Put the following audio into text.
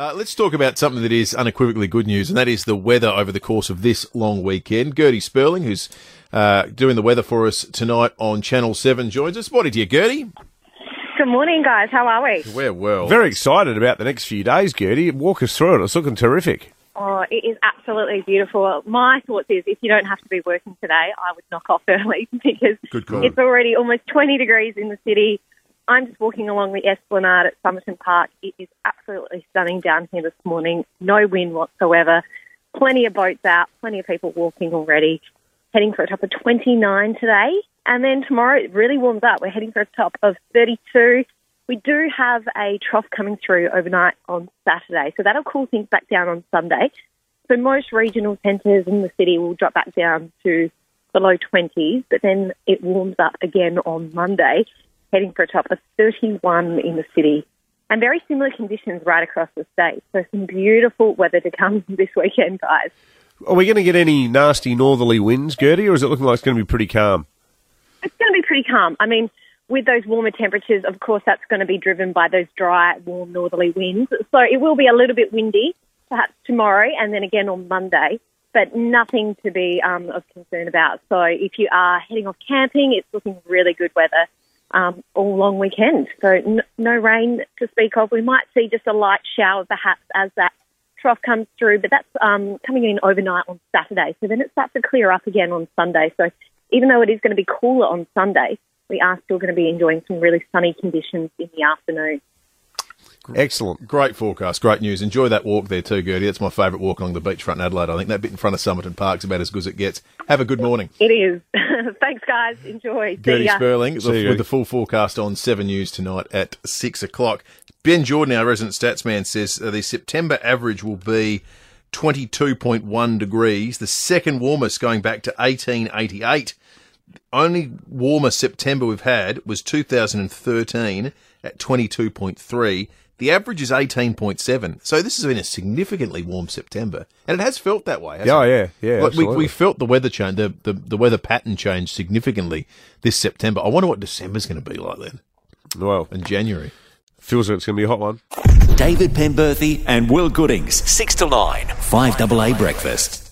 Uh, let's talk about something that is unequivocally good news, and that is the weather over the course of this long weekend. Gertie Spurling, who's uh, doing the weather for us tonight on Channel 7, joins us. Morning to you, Gertie. Good morning, guys. How are we? We're well. Very excited about the next few days, Gertie. Walk us through it. It's looking terrific. Oh, it is absolutely beautiful. My thoughts is if you don't have to be working today, I would knock off early because Good it's already almost 20 degrees in the city. I'm just walking along the Esplanade at Somerton Park. It is absolutely stunning down here this morning. No wind whatsoever. Plenty of boats out, plenty of people walking already. Heading for a top of 29 today. And then tomorrow it really warms up. We're heading for a top of 32. We do have a trough coming through overnight on Saturday, so that'll cool things back down on Sunday. So most regional centres in the city will drop back down to the low 20s, but then it warms up again on Monday, heading for a top of 31 in the city. And very similar conditions right across the state. So some beautiful weather to come this weekend, guys. Are we going to get any nasty northerly winds, Gertie, or is it looking like it's going to be pretty calm? It's going to be pretty calm. I mean, with those warmer temperatures, of course, that's going to be driven by those dry, warm northerly winds. So it will be a little bit windy, perhaps tomorrow and then again on Monday, but nothing to be um, of concern about. So if you are heading off camping, it's looking really good weather um, all long weekend. So n- no rain to speak of. We might see just a light shower perhaps as that trough comes through, but that's um, coming in overnight on Saturday. So then it starts to clear up again on Sunday. So even though it is going to be cooler on Sunday, we are still going to be enjoying some really sunny conditions in the afternoon. Excellent. Great forecast, great news. Enjoy that walk there too, Gertie. That's my favourite walk along the beachfront in Adelaide. I think that bit in front of Somerton Park's about as good as it gets. Have a good morning. It is. Thanks, guys. Enjoy. See Gertie ya. Spurling See you, with the full forecast on 7 News tonight at 6 o'clock. Ben Jordan, our resident statsman, says uh, the September average will be 22.1 degrees, the second warmest going back to 1888. Only warmer September we've had was 2013 at 22.3. The average is 18.7. So this has been a significantly warm September. And it has felt that way. hasn't Yeah, it? yeah, yeah. Like we, absolutely. we felt the weather change, the, the, the weather pattern change significantly this September. I wonder what December's going to be like then, well, and January. feels like it's going to be a hot one. David Penberthy and Will Goodings, 6 to 9, 5AA Breakfast.